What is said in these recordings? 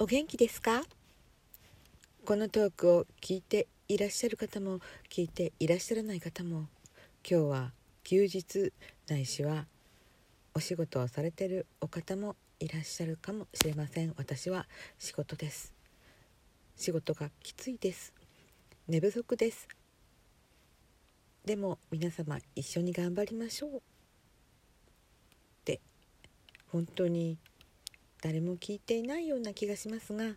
お元気ですか？このトークを聞いていらっしゃる方も聞いていらっしゃらない方も今日は休日ないしはお仕事をされてるお方もいらっしゃるかもしれません。私は仕事です。仕事がきついです。寝不足です。でも皆様一緒に頑張りましょう。って本当に誰も聞いていないような気がしますが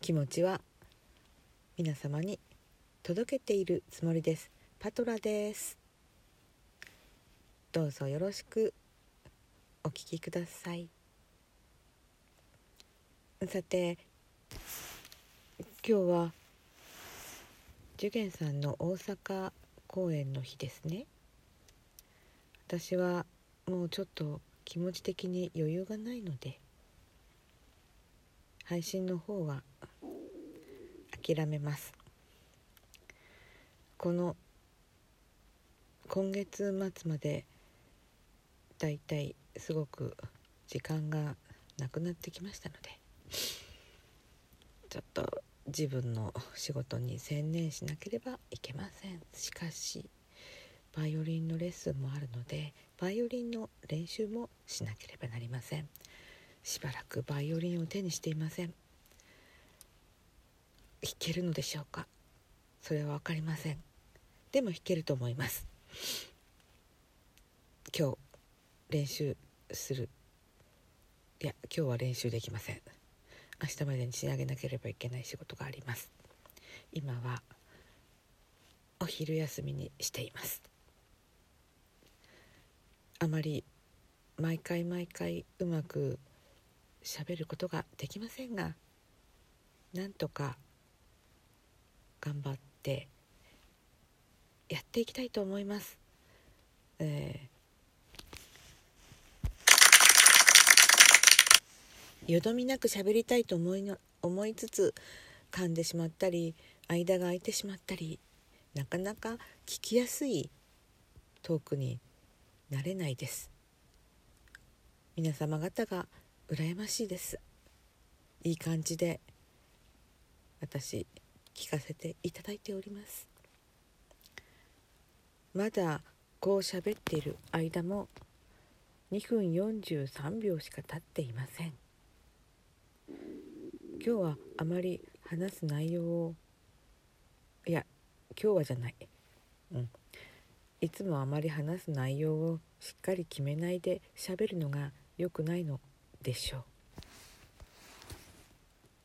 気持ちは皆様に届けているつもりです。パトラです。どうぞよろしくお聞きください。さて今日は受験さんの大阪公演の日ですね。私はもうちょっと気持ち的に余裕がないので配信の方は諦めます。この今月末までだいたいすごく時間がなくなってきましたのでちょっと自分の仕事に専念しなければいけません。しかしバイオリンのレッスンもあるのでバイオリンの練習もしなければなりません。しばらくバイオリンを手にしていません。弾けるのでしょうか？それは分かりません。でも弾けると思います。今日練習する。いや今日は練習できません。明日までに仕上げなければいけない仕事があります。今はお昼休みにしています。あまり毎回毎回うまく喋ることができませんがなんとか頑張ってやっていきたいと思います。えー、よどみなく喋りたいと思いの思いつつ噛んでしまったり間が空いてしまったりなかなか聞きやすいトークになれないです皆様方が羨ましいです。いい感じで私聞かせていただいております。まだこう喋っている間も2分43秒しか経っていません。今日はあまり話す内容をいや今日はじゃない。うん。いつもあまり話す内容をしっかり決めないで喋るのが良くないの。でしょう。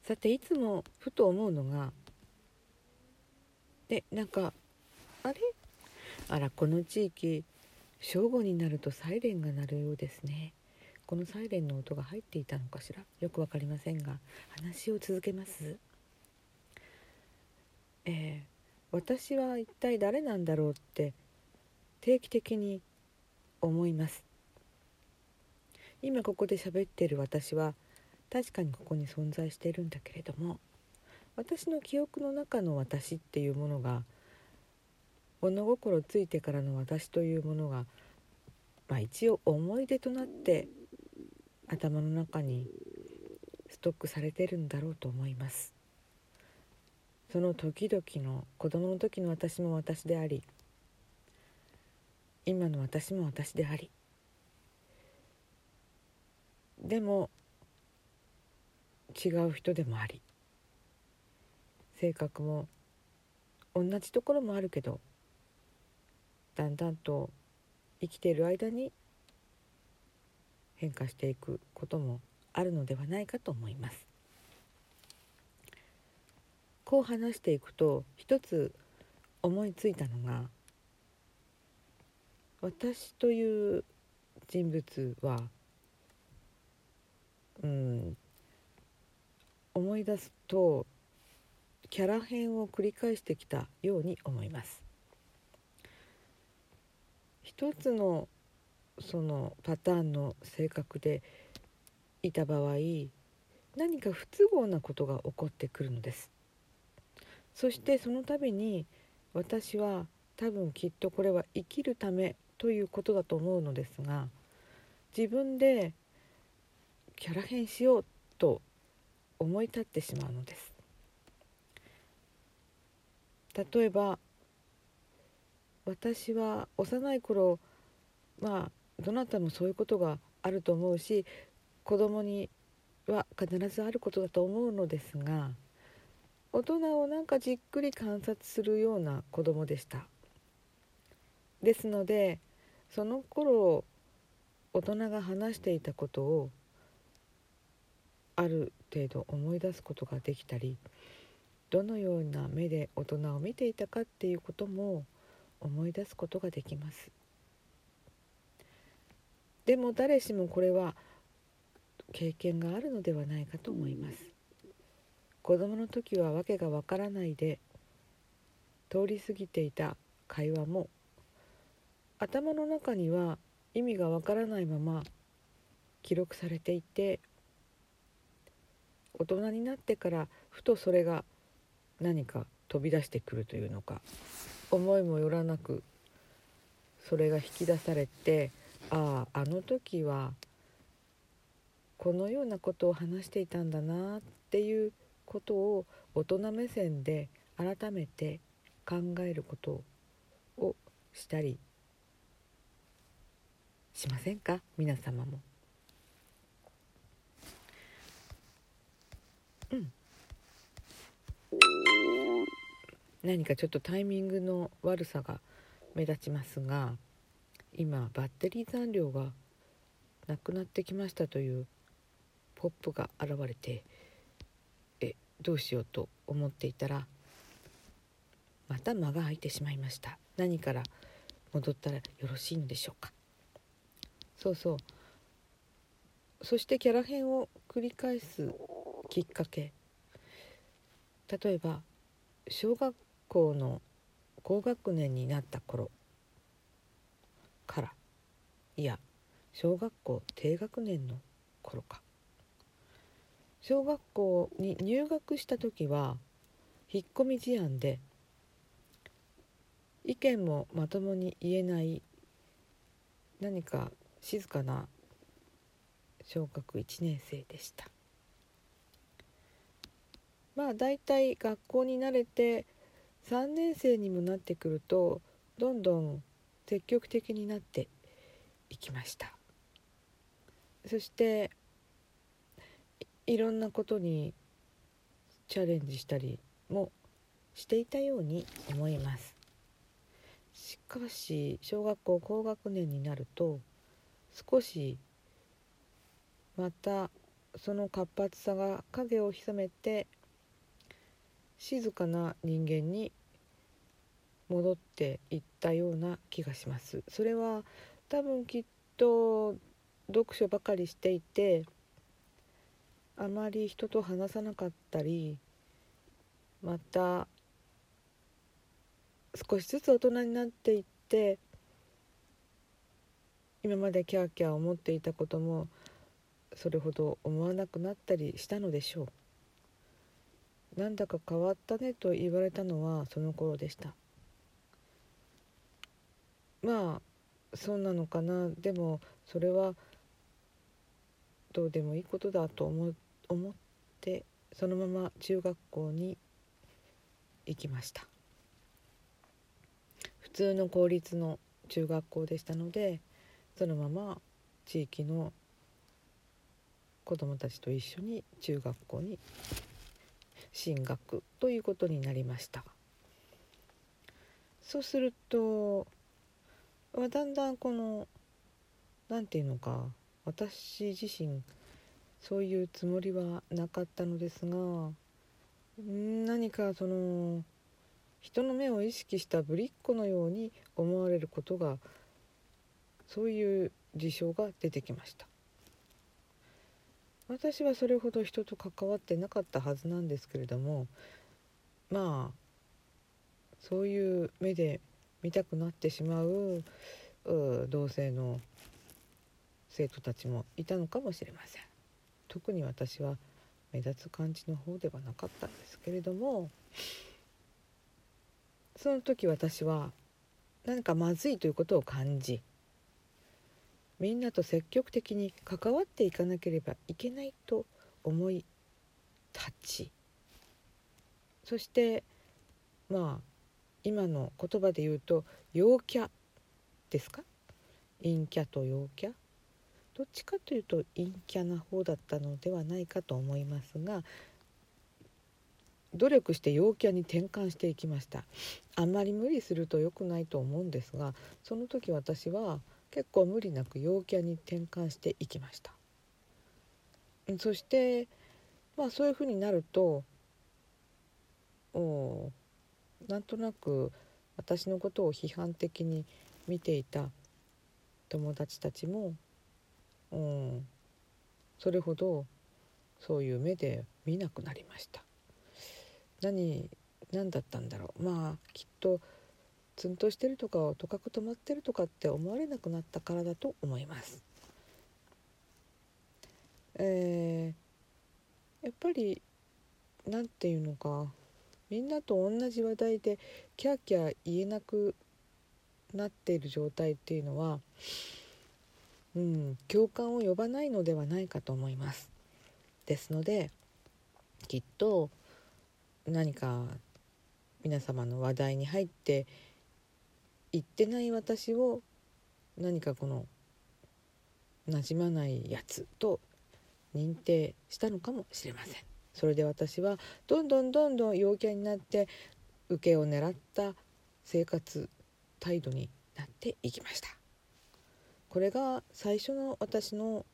さていつもふと思うのがでなんかあれ？あらこの地域正午になるとサイレンが鳴るようですね。このサイレンの音が入っていたのかしら？よく分かりませんが話を続けます？えー、私は一体誰なんだろうって定期的に思います。今ここで喋ってる私は確かにここに存在しているんだけれども私の記憶の中の私っていうものが物心ついてからの私というものが、まあ、一応思い出となって頭の中にストックされてるんだろうと思います。その時々の子供の時の私も私であり今の私も私でありでも違う人でもあり性格も同じところもあるけどだんだんと生きている間に変化していくこともあるのではないかと思います。こう話していくと一つ思いついたのが私という人物はうん思い出すとキャラ変を繰り返してきたように思います。一つのそのパターンの性格でいた場合何か不都合なことが起こってくるのです。そしてその度に私は多分きっとこれは生きるためということだと思うのですが自分でキャラ変しようと思い立ってしまうのです。例えば私は幼い頃まあどなたもそういうことがあると思うし子供には必ずあることだと思うのですが大人をなんかじっくり観察するような子供でした。ですのでその頃大人が話していたことをある程度思い出すことができたりどのような目で大人を見ていたかっていうことも思い出すことができます。でも誰しもこれは経験があるのではないかと思います。子供の時は訳がわからないで通り過ぎていた会話も頭の中には意味がわからないまま記録されていて大人になってからふとそれが何か飛び出してくるというのか思いもよらなくそれが引き出されてあああの時はこのようなことを話していたんだなっていうことを大人目線で改めて考えることをしたりしませんか？皆様も。うん。何かちょっとタイミングの悪さが目立ちますが今バッテリー残量がなくなってきましたというポップが現れてえどうしようと思っていたらまた間が空いてしまいました。何から戻ったらよろしいのでしょうか。そうそう。そしてキャラ編を繰り返すきっかけ。例えば小学校の高学年になった頃。からいや小学校低学年の頃か。小学校に入学した時は引っ込み思案で意見もまともに言えない何か静かな小学1年生でした。まあ大体学校に慣れて3年生にもなってくるとどんどん積極的になっていきました。そしていろんなことにチャレンジしたりもしていたように思います。しかし小学校高学年になると少しまたその活発さが影を潜めて静かな人間に戻っていったような気がしますそれは多分きっと読書ばかりしていてあまり人と話さなかったりまた少しずつ大人になっていって今までキャーキャー思っていたこともそれほど思わなくなったりしたのでしょう。なんだか変わったねと言われたのはその頃でした。まあそうなのかな。でもそれはどうでもいいことだと思思ってそのまま中学校に行きました。普通の公立の中学校でしたのでそのまま地域の子どもたちと一緒に中学校に進学ということになりました。そうするとだんだんこの何て言うのか私自身そういうつもりはなかったのですが何かその人の目を意識したぶりっ子のように思われることがそういう事象が出てきました。私はそれほど人と関わってなかったはずなんですけれどもまあそういう目で見たくなってしまう同性の生徒たちもいたのかもしれません。特に私は目立つ感じの方ではなかったんですけれどもその時私は何かまずいということを感じみんなと積極的に関わっていかなければいけないと思いたち。そしてまあ今の言葉で言うと陽キャですか？陰キャと陽キャ？どっちかというと陰キャな方だったのではないかと思いますが努力して陽キャに転換していきました。あんまり無理すると良くないと思うんですがその時私は結構無理なく陽キャに転換していきました。そしてまあそういうふうになるとおなんとなく私のことを批判的に見ていた友達たちも、うん、それほどそういう目で見なくなりました。何何だったんだろう。まあきっとツンとしてるとかとかく止まってるとかって思われなくなったからだと思います。えー、やっぱり何て言うのかみんなと同じ話題でキャーキャー言えなくなっている状態っていうのは、うん、共感を呼ばないのではないかと思います。ですのできっと何か皆様の話題に入って言ってない私を何かこのなじまないやつと認定したのかもしれません。それで私はどんどんどんどん陽キャになって受けを狙った生活態度になっていきました。これが最初の私の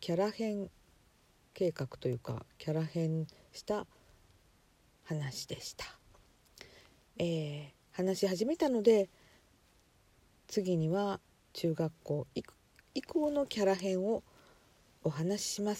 キャラ変計画というかキャラ変した話でした、えー、話し始めたので次には中学校以降のキャラ編をお話しします。